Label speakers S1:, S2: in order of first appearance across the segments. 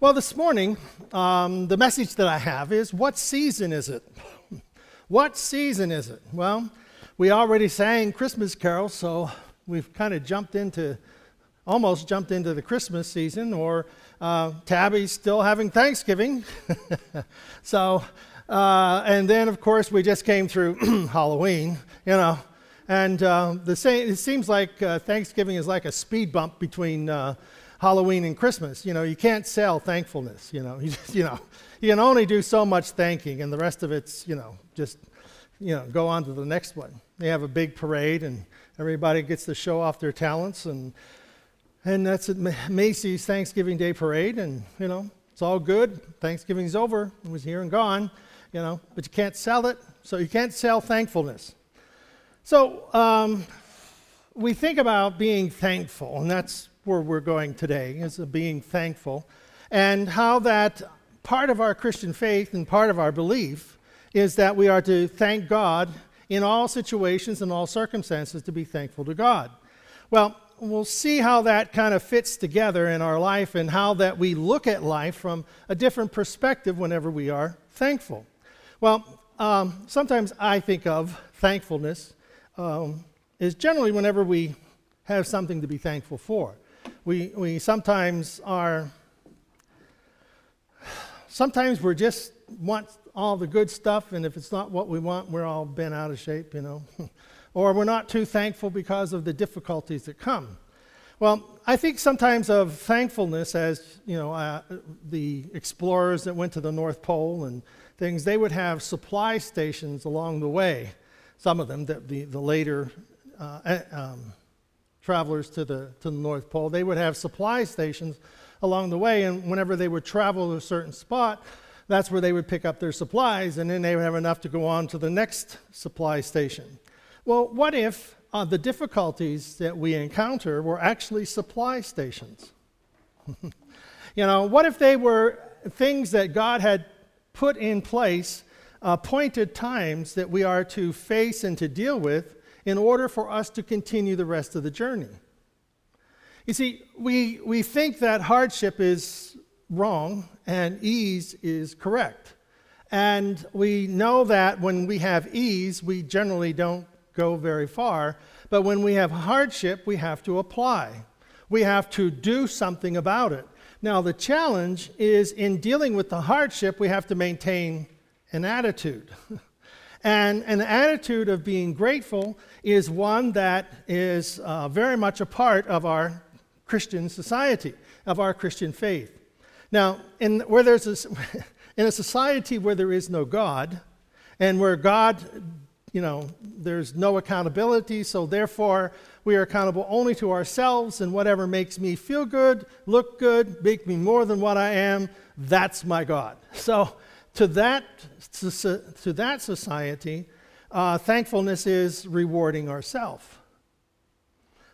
S1: Well, this morning, um, the message that I have is what season is it? what season is it? Well, we already sang Christmas carols, so we've kind of jumped into, almost jumped into the Christmas season, or uh, Tabby's still having Thanksgiving. so, uh, and then, of course, we just came through Halloween, you know. And uh, the same, it seems like uh, Thanksgiving is like a speed bump between uh, Halloween and Christmas. You know, you can't sell thankfulness. You know, you, just, you know, you can only do so much thanking, and the rest of it's you know just you know go on to the next one. They have a big parade, and everybody gets to show off their talents, and and that's at Macy's Thanksgiving Day Parade, and you know it's all good. Thanksgiving's over; it was here and gone. You know, but you can't sell it, so you can't sell thankfulness. So um, we think about being thankful, and that's where we're going today, is being thankful, and how that part of our Christian faith and part of our belief is that we are to thank God in all situations and all circumstances to be thankful to God. Well, we'll see how that kind of fits together in our life and how that we look at life from a different perspective whenever we are thankful. Well, um, sometimes I think of thankfulness um, is generally whenever we have something to be thankful for we, we sometimes are, sometimes we're just want all the good stuff, and if it's not what we want, we're all bent out of shape, you know. or we're not too thankful because of the difficulties that come. Well, I think sometimes of thankfulness as, you know, uh, the explorers that went to the North Pole and things, they would have supply stations along the way. Some of them, that the, the later uh, um, travelers to the, to the North Pole. They would have supply stations along the way, and whenever they would travel to a certain spot, that's where they would pick up their supplies, and then they would have enough to go on to the next supply station. Well, what if uh, the difficulties that we encounter were actually supply stations? you know, what if they were things that God had put in place, appointed times that we are to face and to deal with in order for us to continue the rest of the journey. You see, we, we think that hardship is wrong and ease is correct. And we know that when we have ease, we generally don't go very far. But when we have hardship, we have to apply. We have to do something about it. Now, the challenge is in dealing with the hardship, we have to maintain an attitude. And an attitude of being grateful is one that is uh, very much a part of our Christian society, of our Christian faith. Now, in, where there's a, in a society where there is no God, and where God, you know, there's no accountability, so therefore we are accountable only to ourselves, and whatever makes me feel good, look good, make me more than what I am, that's my God. So to that, to, that society, uh, thankfulness is rewarding ourselves.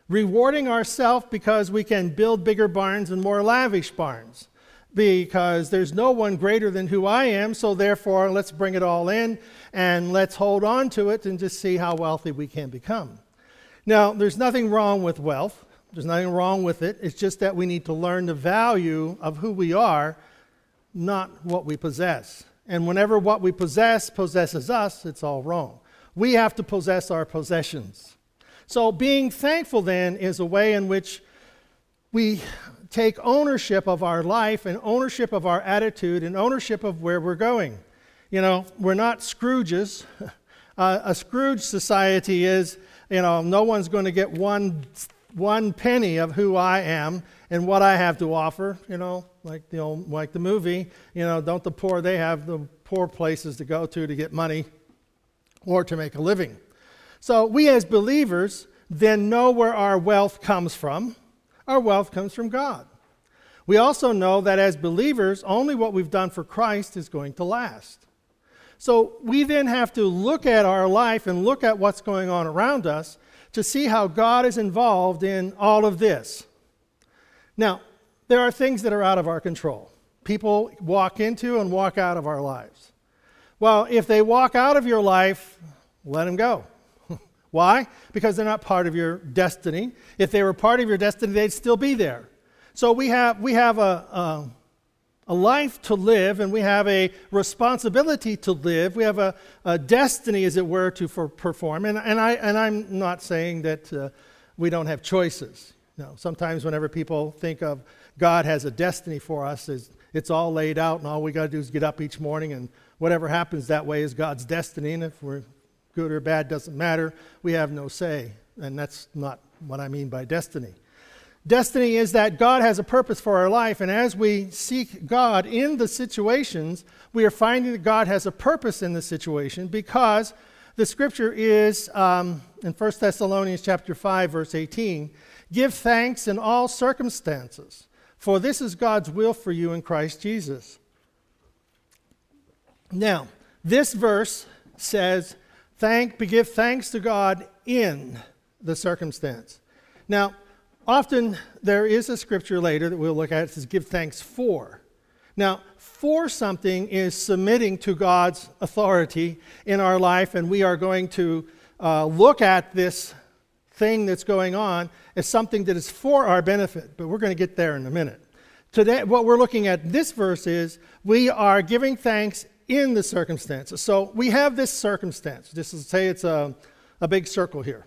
S1: Rewarding ourselves because we can build bigger barns and more lavish barns. Because there's no one greater than who I am, so therefore let's bring it all in and let's hold on to it and just see how wealthy we can become. Now, there's nothing wrong with wealth. There's nothing wrong with it. It's just that we need to learn the value of who we are, not what we possess. And whenever what we possess possesses us, it's all wrong. We have to possess our possessions. So, being thankful then is a way in which we take ownership of our life and ownership of our attitude and ownership of where we're going. You know, we're not Scrooges. Uh, a Scrooge society is, you know, no one's going to get one, one penny of who I am and what I have to offer, you know, like the, old, like the movie, you know, don't the poor, they have the poor places to go to to get money or to make a living. So we as believers then know where our wealth comes from. Our wealth comes from God. We also know that as believers, only what we've done for Christ is going to last. So we then have to look at our life and look at what's going on around us to see how God is involved in all of this. Now, there are things that are out of our control. People walk into and walk out of our lives. Well, if they walk out of your life, let them go. Why? Because they're not part of your destiny. If they were part of your destiny, they'd still be there. So we have, we have a, a life to live, and we have a responsibility to live. We have a, a destiny, as it were, to for, perform. And, and, I, and I'm not saying that uh, we don't have choices. No, sometimes whenever people think of God has a destiny for us, it's, it's all laid out, and all we got to do is get up each morning, and whatever happens that way is God's destiny. And if we're good or bad, doesn't matter. We have no say. And that's not what I mean by destiny. Destiny is that God has a purpose for our life, and as we seek God in the situations, we are finding that God has a purpose in the situation because the scripture is um, in 1 Thessalonians chapter 5, verse 18 give thanks in all circumstances, for this is God's will for you in Christ Jesus. Now, this verse says, thank, give thanks to God in the circumstance. Now, often there is a scripture later that we'll look at. It says, give thanks for. Now, for something is submitting to God's authority in our life, and we are going to uh, look at this thing that's going on as something that is for our benefit. But we're going to get there in a minute. Today, what we're looking at this verse is we are giving thanks in the circumstances. So we have this circumstance. Just say it's a, a big circle here,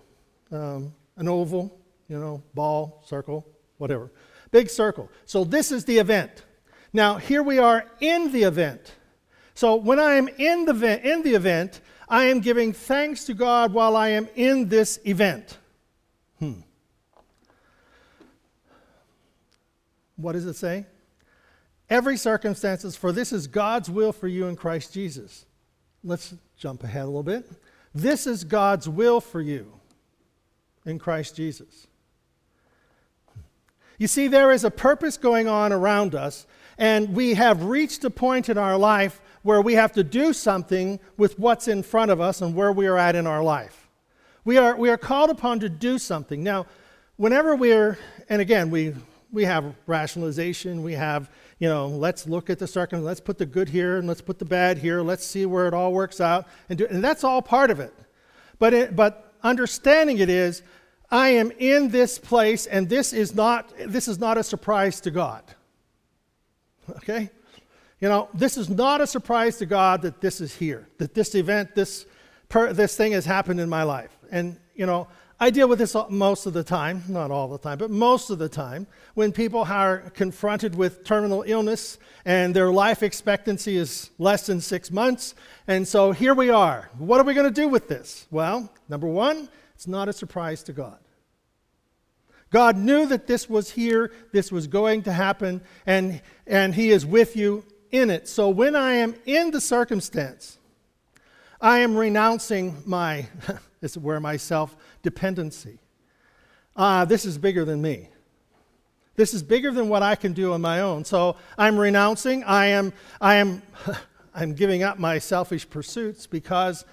S1: um, an oval, you know, ball, circle, whatever. Big circle. So this is the event. Now, here we are in the event. So when I am in the, in the event, I am giving thanks to God while I am in this event. Hmm. What does it say? Every circumstances, for this is God's will for you in Christ Jesus. Let's jump ahead a little bit. This is God's will for you in Christ Jesus. You see, there is a purpose going on around us, and we have reached a point in our life where we have to do something with what's in front of us and where we are at in our life. We are, we are called upon to do something. Now, whenever we're, and again, we, we have rationalization, we have, you know, let's look at the circumstance, let's put the good here and let's put the bad here, let's see where it all works out, and, do, and that's all part of it. But, it, but understanding it is, I am in this place, and this is not, this is not a surprise to God. Okay? You know, this is not a surprise to God that this is here, that this event, this, per, this thing has happened in my life. And, you know, I deal with this most of the time, not all the time, but most of the time, when people are confronted with terminal illness and their life expectancy is less than six months. And so here we are. What are we going to do with this? Well, number one, it's not a surprise to God. God knew that this was here, this was going to happen, and, and He is with you in it. So when I am in the circumstance, I am renouncing my, this is where my self dependency. Ah, uh, this is bigger than me. This is bigger than what I can do on my own. So I'm renouncing, I am, I am, I'm giving up my selfish pursuits because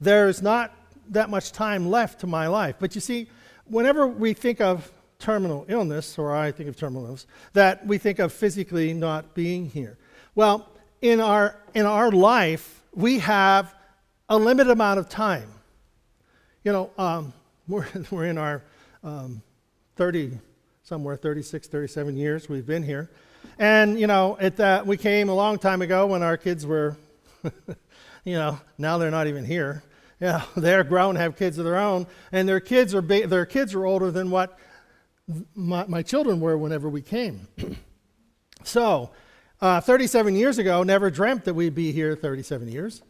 S1: there's not that much time left to my life. But you see, whenever we think of terminal illness, or I think of terminal illness, that we think of physically not being here. Well, in our, in our life, we have a limited amount of time. You know, um, we're, we're in our um, 30, somewhere 36, 37 years we've been here. And, you know, at that, we came a long time ago when our kids were, you know, now they're not even here. Yeah, they're grown, have kids of their own, and their kids are ba- their kids are older than what my, my children were whenever we came. so, uh, 37 years ago, never dreamt that we'd be here 37 years,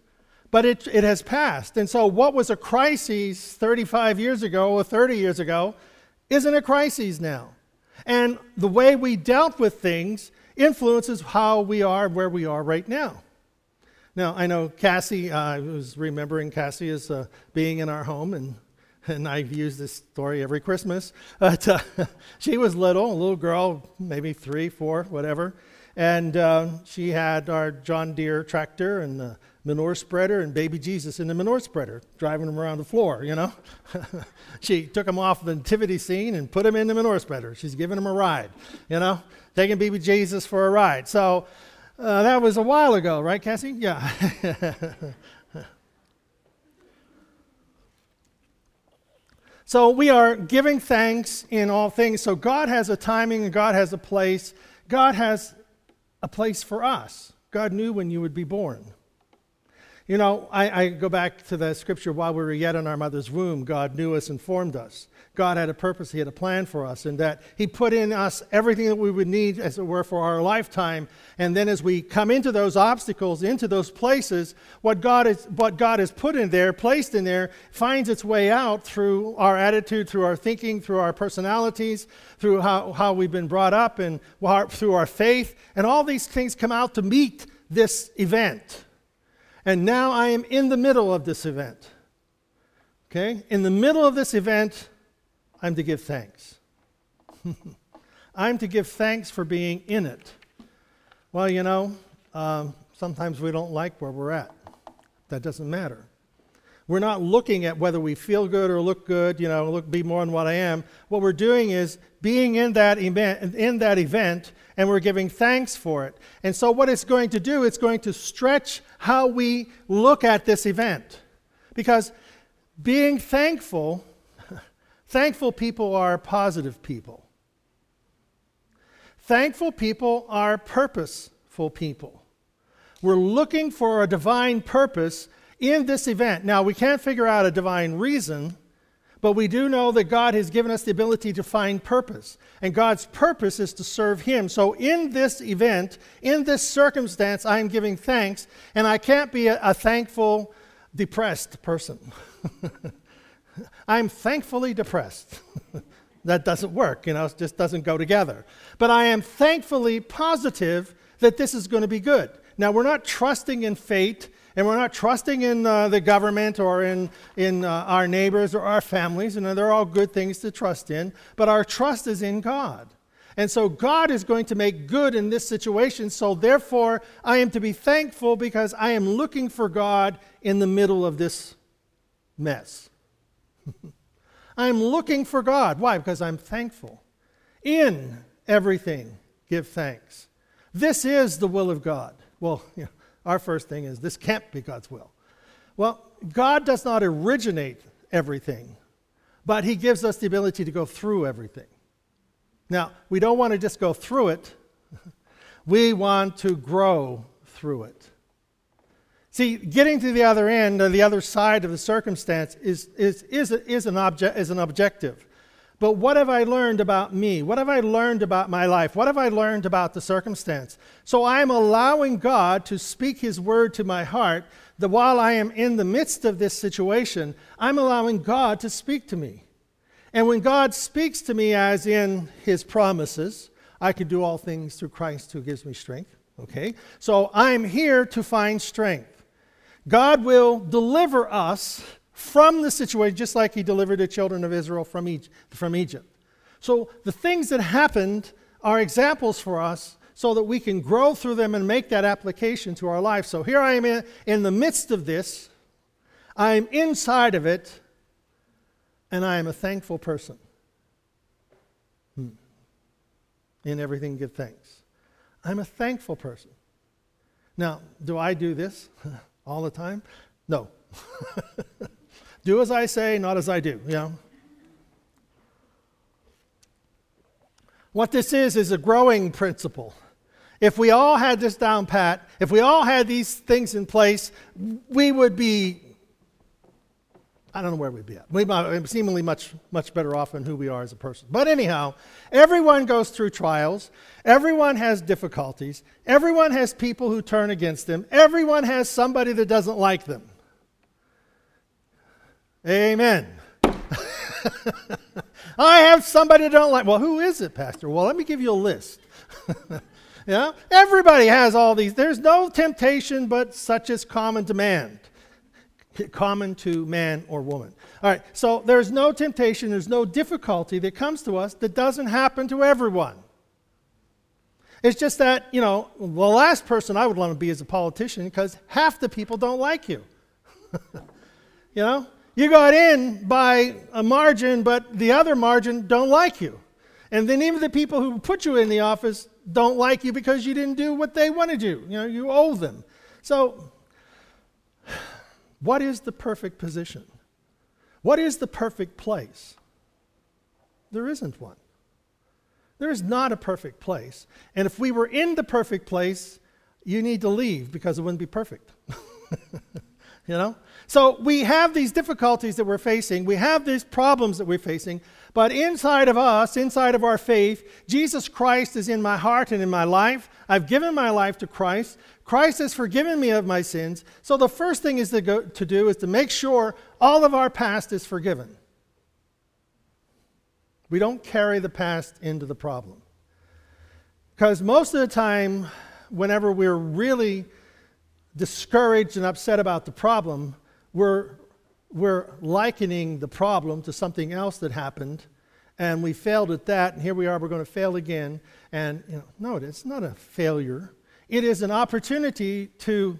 S1: but it, it has passed. And so, what was a crisis 35 years ago or 30 years ago isn't a crisis now. And the way we dealt with things influences how we are where we are right now. Now, I know Cassie, uh, I was remembering Cassie as uh, being in our home, and, and I've used this story every Christmas. But uh, she was little, a little girl, maybe three, four, whatever. And uh, she had our John Deere tractor and the manure spreader and baby Jesus in the manure spreader, driving him around the floor, you know. she took him off the nativity scene and put him in the manure spreader. She's giving him a ride, you know, taking baby Jesus for a ride. So, uh, that was a while ago, right, Cassie? Yeah. so we are giving thanks in all things. So God has a timing and God has a place. God has a place for us. God knew when you would be born. You know, I, I, go back to the scripture while we were yet in our mother's womb, God knew us and formed us. God had a purpose, He had a plan for us, and that He put in us everything that we would need, as it were, for our lifetime. And then as we come into those obstacles, into those places, what God, is, what God has put in there, placed in there, finds its way out through our attitude, through our thinking, through our personalities, through how, how we've been brought up, and through our faith. And all these things come out to meet this event. And now I am in the middle of this event. Okay? In the middle of this event, I'm to give thanks. I'm to give thanks for being in it. Well, you know, um, sometimes we don't like where we're at. That doesn't matter. We're not looking at whether we feel good or look good, you know, look be more than what I am. What we're doing is being in that event in that event and we're giving thanks for it. And so what it's going to do, it's going to stretch how we look at this event. Because being thankful, thankful people are positive people. Thankful people are purposeful people. We're looking for a divine purpose in this event. Now, we can't figure out a divine reason, but we do know that God has given us the ability to find purpose. And God's purpose is to serve Him. So, in this event, in this circumstance, I'm giving thanks, and I can't be a, a thankful, depressed person. I'm thankfully depressed. that doesn't work, you know, it just doesn't go together. But I am thankfully positive that this is going to be good. Now, we're not trusting in fate and we're not trusting in uh, the government or in, in uh, our neighbors or our families. And they're all good things to trust in. But our trust is in God. And so God is going to make good in this situation. So therefore, I am to be thankful because I am looking for God in the middle of this mess. I'm looking for God. Why? Because I'm thankful. In everything, give thanks. This is the will of God. Well, you know, our first thing is this can't be God's will. Well, God does not originate everything, but He gives us the ability to go through everything. Now, we don't want to just go through it, we want to grow through it. See, getting to the other end, or the other side of the circumstance, is, is, is, is, an, obje- is an objective. But what have I learned about me? What have I learned about my life? What have I learned about the circumstance? So I'm allowing God to speak His word to my heart that while I am in the midst of this situation, I'm allowing God to speak to me. And when God speaks to me, as in His promises, I can do all things through Christ who gives me strength. Okay? So I'm here to find strength. God will deliver us from the situation, just like he delivered the children of Israel from, Egypt. So the things that happened are examples for us so that we can grow through them and make that application to our life. So here I am in, in the midst of this, I'm inside of it, and I am a thankful person. Hmm. In everything, give thanks. I'm a thankful person. Now, do I do this all the time? No. Do as I say, not as I do, know? What this is, is a growing principle. If we all had this down pat, if we all had these things in place, we would be, I don't know where we'd be at. We'd be seemingly much, much better off than who we are as a person. But anyhow, everyone goes through trials. Everyone has difficulties. Everyone has people who turn against them. Everyone has somebody that doesn't like them. Amen. I have somebody I don't like. Well, who is it, Pastor? Well, let me give you a list. yeah? Everybody has all these. There's no temptation but such as common demand. Common to man or woman. All right, so there's no temptation, there's no difficulty that comes to us that doesn't happen to everyone. It's just that, you know, the last person I would want to be is a politician because half the people don't like you. you know? You got in by a margin, but the other margin don't like you. And then even the people who put you in the office don't like you because you didn't do what they wanted you. You know, you owe them. So, what is the perfect position? What is the perfect place? There isn't one. There's not a perfect place. And if we were in the perfect place, you need to leave because it wouldn't be perfect. you know? So we have these difficulties that we're facing, we have these problems that we're facing, but inside of us, inside of our faith, Jesus Christ is in my heart and in my life. I've given my life to Christ. Christ has forgiven me of my sins. So the first thing is to, go, to do is to make sure all of our past is forgiven. We don't carry the past into the problem. Because most of the time, whenever we're really discouraged and upset about the problem, we're, we're likening the problem to something else that happened, and we failed at that, and here we are, we're going to fail again. And you know, no, it's not a failure. It is an opportunity to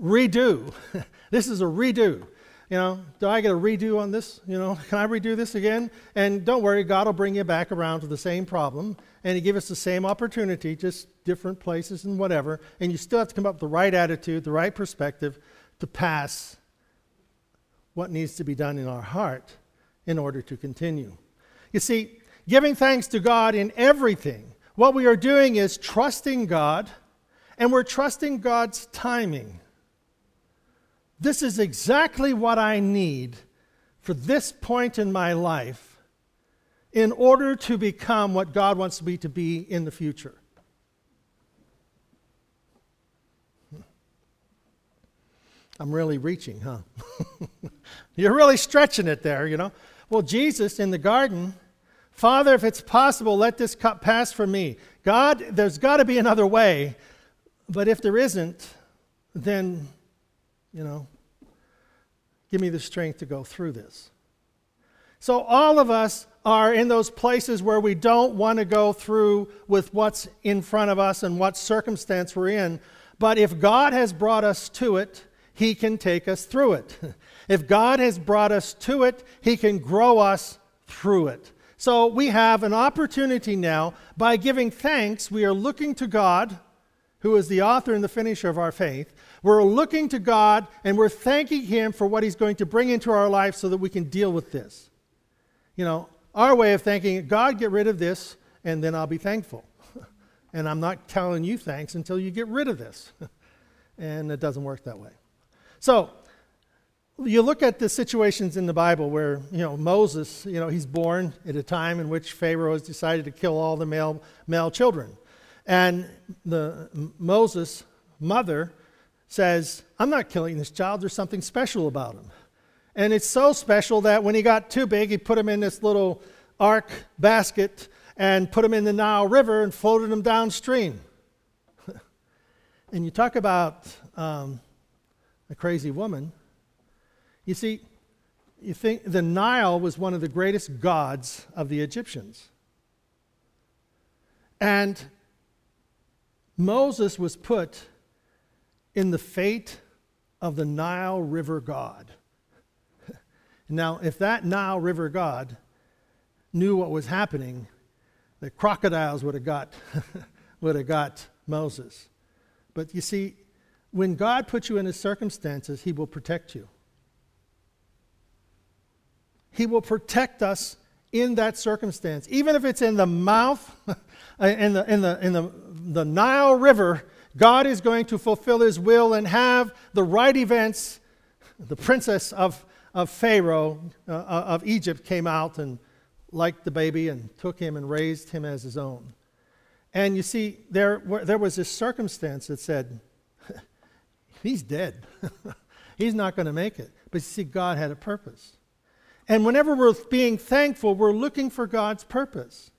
S1: redo. this is a redo. You know, do I get a redo on this? You know, can I redo this again? And don't worry, God will bring you back around to the same problem, and He give us the same opportunity, just different places and whatever. And you still have to come up with the right attitude, the right perspective to pass what needs to be done in our heart in order to continue. You see, giving thanks to God in everything, what we are doing is trusting God, and we're trusting God's timing. This is exactly what I need for this point in my life in order to become what God wants me to be in the future. Hmm. I'm really reaching, huh? You're really stretching it there, you know. Well, Jesus in the garden, Father, if it's possible, let this cup pass from me. God, there's got to be another way. But if there isn't, then, you know, give me the strength to go through this. So, all of us are in those places where we don't want to go through with what's in front of us and what circumstance we're in. But if God has brought us to it, he can take us through it. If God has brought us to it, He can grow us through it. So we have an opportunity now. By giving thanks, we are looking to God, who is the author and the finisher of our faith. We're looking to God and we're thanking Him for what He's going to bring into our life so that we can deal with this. You know, our way of thinking, God, get rid of this, and then I'll be thankful. and I'm not telling you thanks until you get rid of this. and it doesn't work that way. So, you look at the situations in the Bible where, you know, Moses, you know, he's born at a time in which Pharaoh has decided to kill all the male, male children. And the Moses' mother says, I'm not killing this child, there's something special about him. And it's so special that when he got too big, he put him in this little ark basket and put him in the Nile River and floated him downstream. and you talk about um, a crazy woman. You see, you think the Nile was one of the greatest gods of the Egyptians. And Moses was put in the fate of the Nile River God. Now, if that Nile River God knew what was happening, the crocodiles would have got, would have got Moses. But you see, when God puts you in his circumstances, he will protect you. He will protect us in that circumstance. Even if it's in the mouth, in, the, in, the, in the, the Nile River, God is going to fulfill his will and have the right events. The princess of, of Pharaoh, uh, uh of Egypt, came out and liked the baby and took him and raised him as his own. And you see, there, there was this circumstance that said, he's dead. he's not going to make it. But you see, God had a purpose. And whenever we're being thankful, we're looking for God's purpose.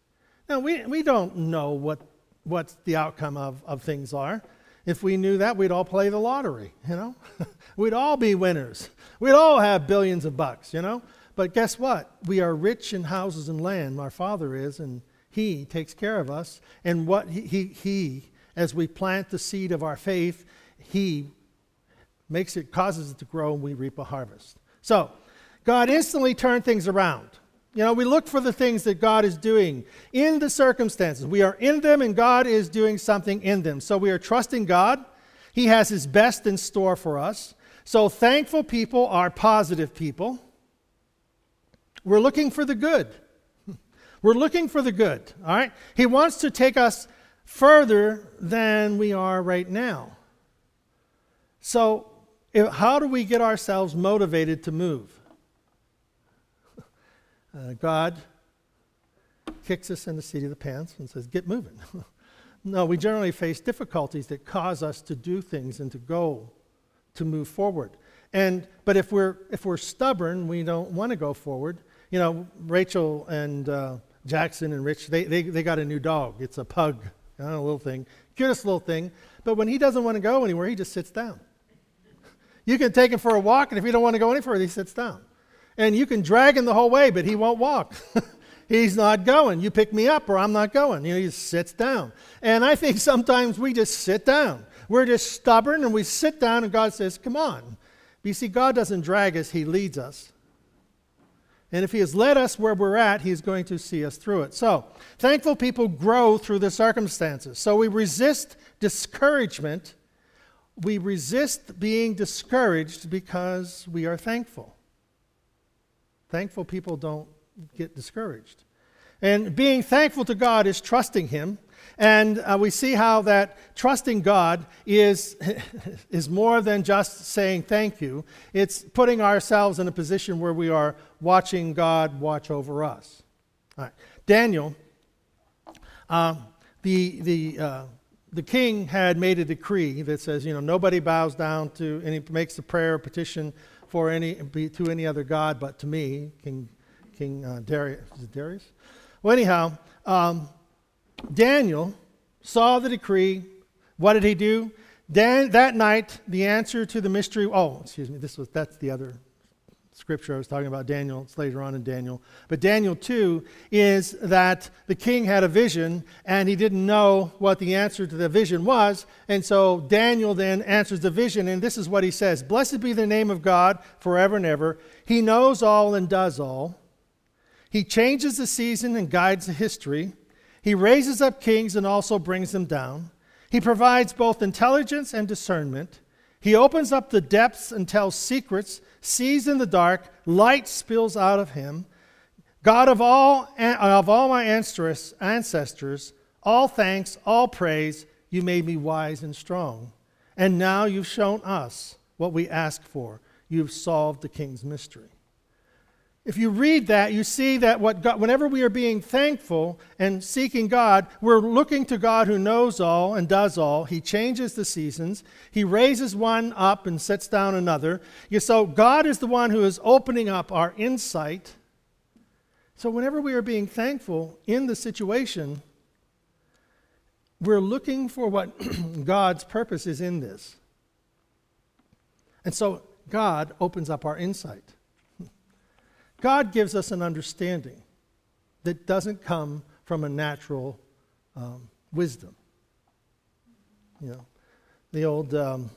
S1: Now, we, we don't know what, what the outcome of, of things are. If we knew that, we'd all play the lottery, you know? we'd all be winners. We'd all have billions of bucks, you know? But guess what? We are rich in houses and land. Our Father is, and He takes care of us. And what He, he, he as we plant the seed of our faith, He makes it, causes it to grow, and we reap a harvest. So, God instantly turned things around. You know, we look for the things that God is doing in the circumstances. We are in them, and God is doing something in them. So we are trusting God. He has His best in store for us. So thankful people are positive people. We're looking for the good. We're looking for the good, all right? He wants to take us further than we are right now. So, if, how do we get ourselves motivated to move? Uh, God kicks us in the seat of the pants and says, Get moving. no, we generally face difficulties that cause us to do things and to go, to move forward. And, but if we're, if we're stubborn, we don't want to go forward. You know, Rachel and uh, Jackson and Rich, they, they, they got a new dog. It's a pug, you know, a little thing, cutest little thing. But when he doesn't want to go anywhere, he just sits down. You can take him for a walk, and if he don't want to go any further, he sits down. And you can drag him the whole way, but he won't walk. He's not going. You pick me up, or I'm not going. You know, he sits down. And I think sometimes we just sit down. We're just stubborn, and we sit down, and God says, Come on. But you see, God doesn't drag us, He leads us. And if He has led us where we're at, He's going to see us through it. So, thankful people grow through the circumstances. So, we resist discouragement. We resist being discouraged because we are thankful. Thankful people don't get discouraged. And being thankful to God is trusting Him. And uh, we see how that trusting God is, is more than just saying thank you. It's putting ourselves in a position where we are watching God watch over us. All right. Daniel, uh, the, the, uh, the king had made a decree that says, you know, nobody bows down to and he makes a prayer petition for any, to any other God but to me, King, King uh, Darius. Darius? Well, anyhow, um, Daniel saw the decree. What did he do? Dan, that night, the answer to the mystery. Oh, excuse me. This was that's the other scripture I was talking about. Daniel. It's later on in Daniel. But Daniel two is that the king had a vision and he didn't know what the answer to the vision was, and so Daniel then answers the vision, and this is what he says: "Blessed be the name of God forever and ever. He knows all and does all. He changes the season and guides the history." He raises up kings and also brings them down. He provides both intelligence and discernment. He opens up the depths and tells secrets, sees in the dark, light spills out of him. God of all, of all my ancestors, all thanks, all praise, you made me wise and strong. And now you've shown us what we ask for. You've solved the king's mystery. If you read that, you see that what God, whenever we are being thankful and seeking God, we're looking to God who knows all and does all. He changes the seasons. He raises one up and sets down another. So God is the one who is opening up our insight. So whenever we are being thankful in the situation, we're looking for what God's purpose is in this. And so God opens up our insight. God gives us an understanding that doesn't come from a natural um, wisdom. You know, the old um,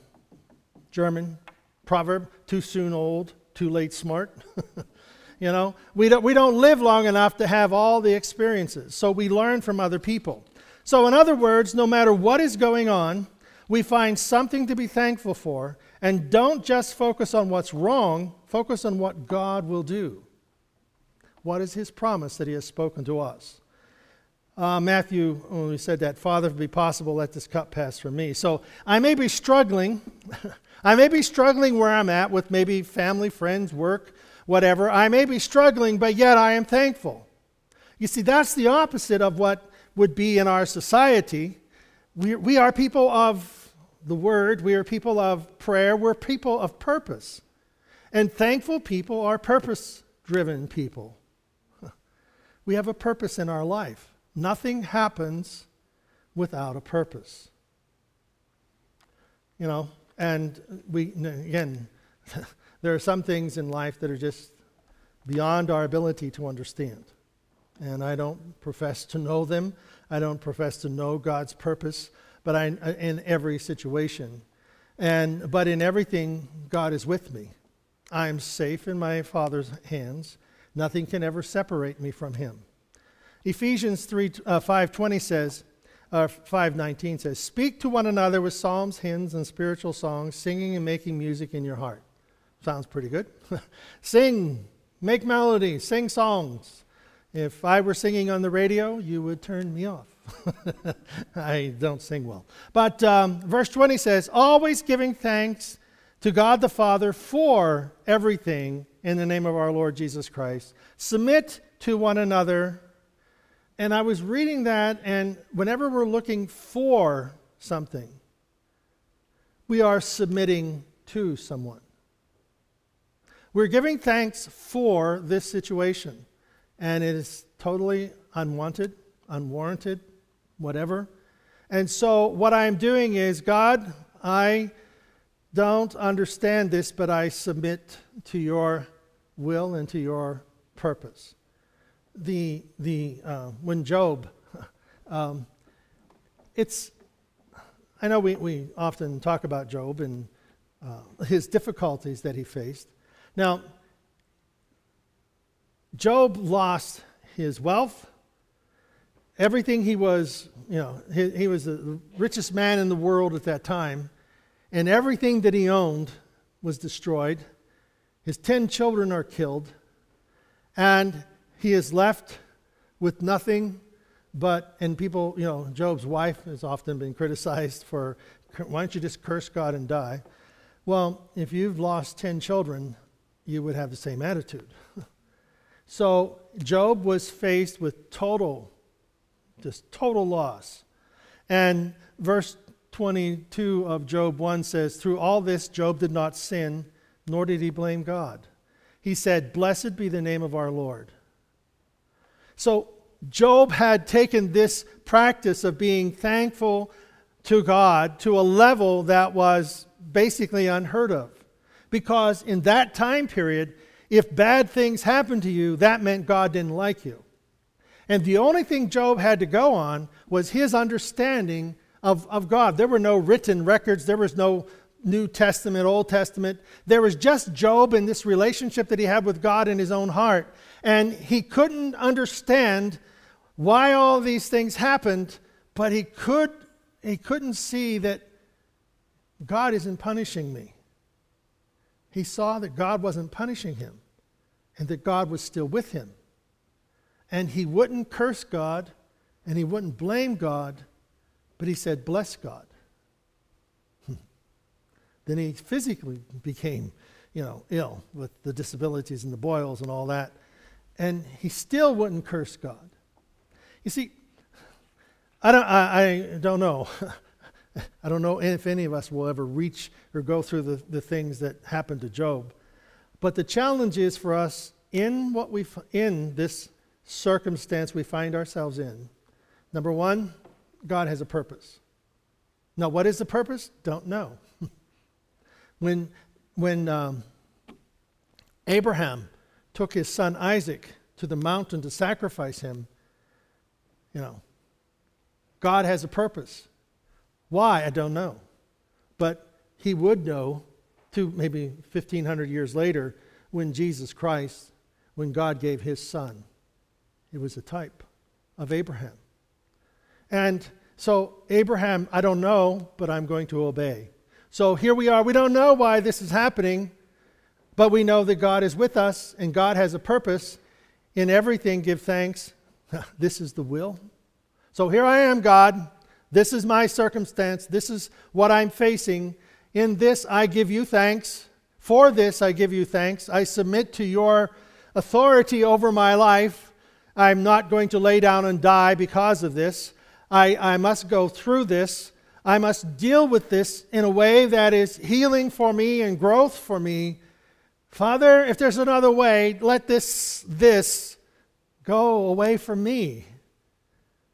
S1: German proverb too soon old, too late smart. you know, we don't, we don't live long enough to have all the experiences, so we learn from other people. So, in other words, no matter what is going on, we find something to be thankful for, and don't just focus on what's wrong, focus on what God will do. What is his promise that he has spoken to us? Uh, Matthew, when we said that, Father, if it be possible, let this cup pass from me. So I may be struggling. I may be struggling where I'm at with maybe family, friends, work, whatever. I may be struggling, but yet I am thankful. You see, that's the opposite of what would be in our society. We, we are people of the word, we are people of prayer, we're people of purpose. And thankful people are purpose driven people. We have a purpose in our life. Nothing happens without a purpose. You know, and we, again, there are some things in life that are just beyond our ability to understand. And I don't profess to know them. I don't profess to know God's purpose, but I, in every situation. And, but in everything, God is with me. I'm safe in my Father's hands. Nothing can ever separate me from him. Ephesians 3, uh, 5.20 says, uh, 5.19 says, Speak to one another with psalms, hymns, and spiritual songs, singing and making music in your heart. Sounds pretty good. sing, make melody, sing songs. If I were singing on the radio, you would turn me off. I don't sing well. But um, verse 20 says, Always giving thanks to God the Father for everything in the name of our Lord Jesus Christ. Submit to one another. And I was reading that, and whenever we're looking for something, we are submitting to someone. We're giving thanks for this situation, and it is totally unwanted, unwarranted, whatever. And so, what I'm doing is, God, I don't understand this, but I submit to your will and to your purpose. The, the, uh, when Job, um, it's, I know we, we often talk about Job and uh, his difficulties that he faced. Now, Job lost his wealth, everything he was, you know, he, he was the richest man in the world at that time and everything that he owned was destroyed. His 10 children are killed, and he is left with nothing but, and people, you know, Job's wife has often been criticized for, why don't you just curse God and die? Well, if you've lost 10 children, you would have the same attitude. so Job was faced with total, just total loss. And verse 22 of Job 1 says, Through all this, Job did not sin, nor did he blame God. He said, Blessed be the name of our Lord. So, Job had taken this practice of being thankful to God to a level that was basically unheard of. Because in that time period, if bad things happened to you, that meant God didn't like you. And the only thing Job had to go on was his understanding of, of God. There were no written records, there was no New Testament, Old Testament. There was just Job and this relationship that he had with God in his own heart. And he couldn't understand why all these things happened, but he, could, he couldn't see that God isn't punishing me. He saw that God wasn't punishing him and that God was still with him. And he wouldn't curse God and he wouldn't blame God but he said, Bless God. Hmm. then he physically became, you know, ill with the disabilities and the boils and all that. And he still wouldn't curse God. You see, I don't, I, I don't know. I don't know if any of us will ever reach or go through the, the things that happened to Job. But the challenge is for us in what we in this circumstance we find ourselves in. Number one, God has a purpose. Now, what is the purpose? Don't know. when when um, Abraham took his son Isaac to the mountain to sacrifice him, you know, God has a purpose. Why? I don't know. But he would know to maybe 1500 years later when Jesus Christ, when God gave his son. It was a type of Abraham. And so, Abraham, I don't know, but I'm going to obey. So here we are. We don't know why this is happening, but we know that God is with us and God has a purpose. In everything, give thanks. this is the will. So here I am, God. This is my circumstance. This is what I'm facing. In this, I give you thanks. For this, I give you thanks. I submit to your authority over my life. I'm not going to lay down and die because of this. I, I must go through this. I must deal with this in a way that is healing for me and growth for me. Father, if there's another way, let this, this go away from me.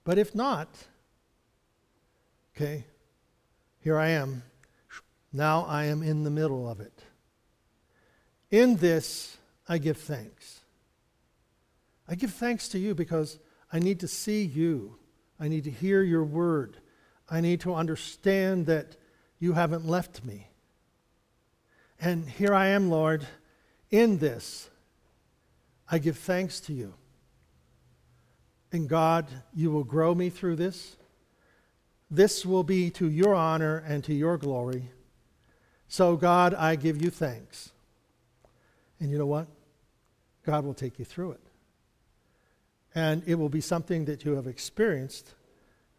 S1: But if not, okay, here I am. Now I am in the middle of it. In this, I give thanks. I give thanks to you because I need to see you. I need to hear your word. I need to understand that you haven't left me. And here I am, Lord, in this. I give thanks to you. And God, you will grow me through this. This will be to your honor and to your glory. So, God, I give you thanks. And you know what? God will take you through it. And it will be something that you have experienced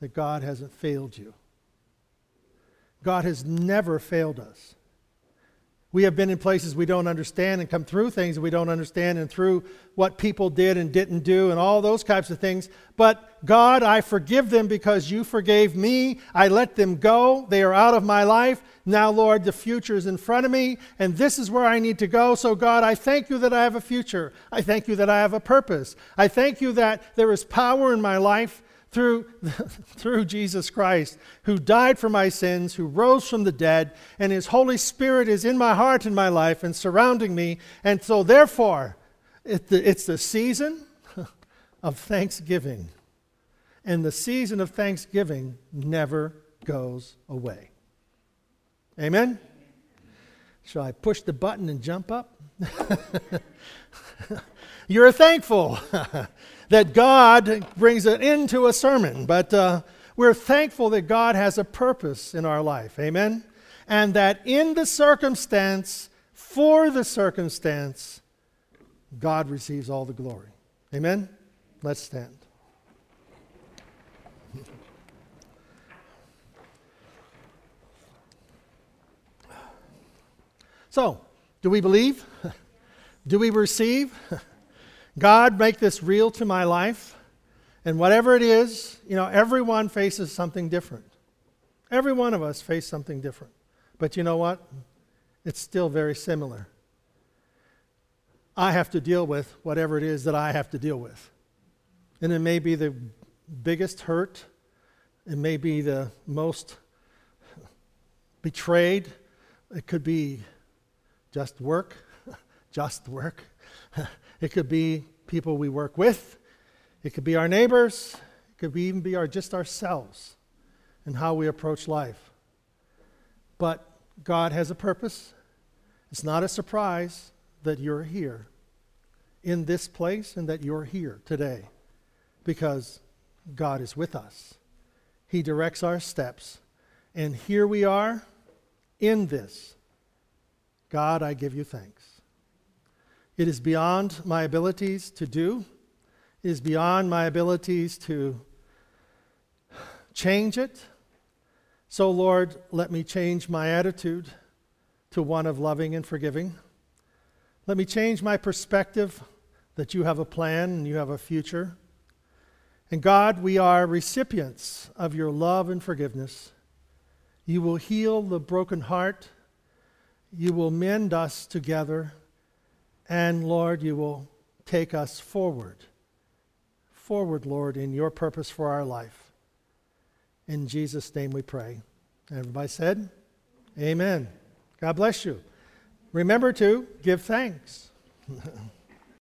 S1: that God hasn't failed you. God has never failed us. We have been in places we don't understand and come through things we don't understand and through what people did and didn't do and all those types of things. But God, I forgive them because you forgave me. I let them go. They are out of my life. Now, Lord, the future is in front of me and this is where I need to go. So, God, I thank you that I have a future. I thank you that I have a purpose. I thank you that there is power in my life through, through Jesus Christ, who died for my sins, who rose from the dead, and his Holy Spirit is in my heart and my life and surrounding me. And so, therefore, it, it's the season of thanksgiving. And the season of thanksgiving never goes away. Amen? Shall I push the button and jump up? You're thankful. That God brings it into a sermon, but uh, we're thankful that God has a purpose in our life. Amen? And that in the circumstance, for the circumstance, God receives all the glory. Amen? Let's stand. So, do we believe? Do we receive? God, make this real to my life. And whatever it is, you know, everyone faces something different. Every one of us face something different. But you know what? It's still very similar. I have to deal with whatever it is that I have to deal with. And it may be the biggest hurt, it may be the most betrayed, it could be just work, just work. It could be people we work with. It could be our neighbors. It could even be our, just ourselves and how we approach life. But God has a purpose. It's not a surprise that you're here in this place and that you're here today because God is with us. He directs our steps. And here we are in this. God, I give you thanks. It is beyond my abilities to do, it is beyond my abilities to change it. So, Lord, let me change my attitude to one of loving and forgiving. Let me change my perspective that you have a plan and you have a future. And God, we are recipients of your love and forgiveness. You will heal the broken heart. You will mend us together. And Lord, you will take us forward. Forward, Lord, in your purpose for our life. In Jesus' name we pray. Everybody said, Amen. God bless you. Remember to give thanks.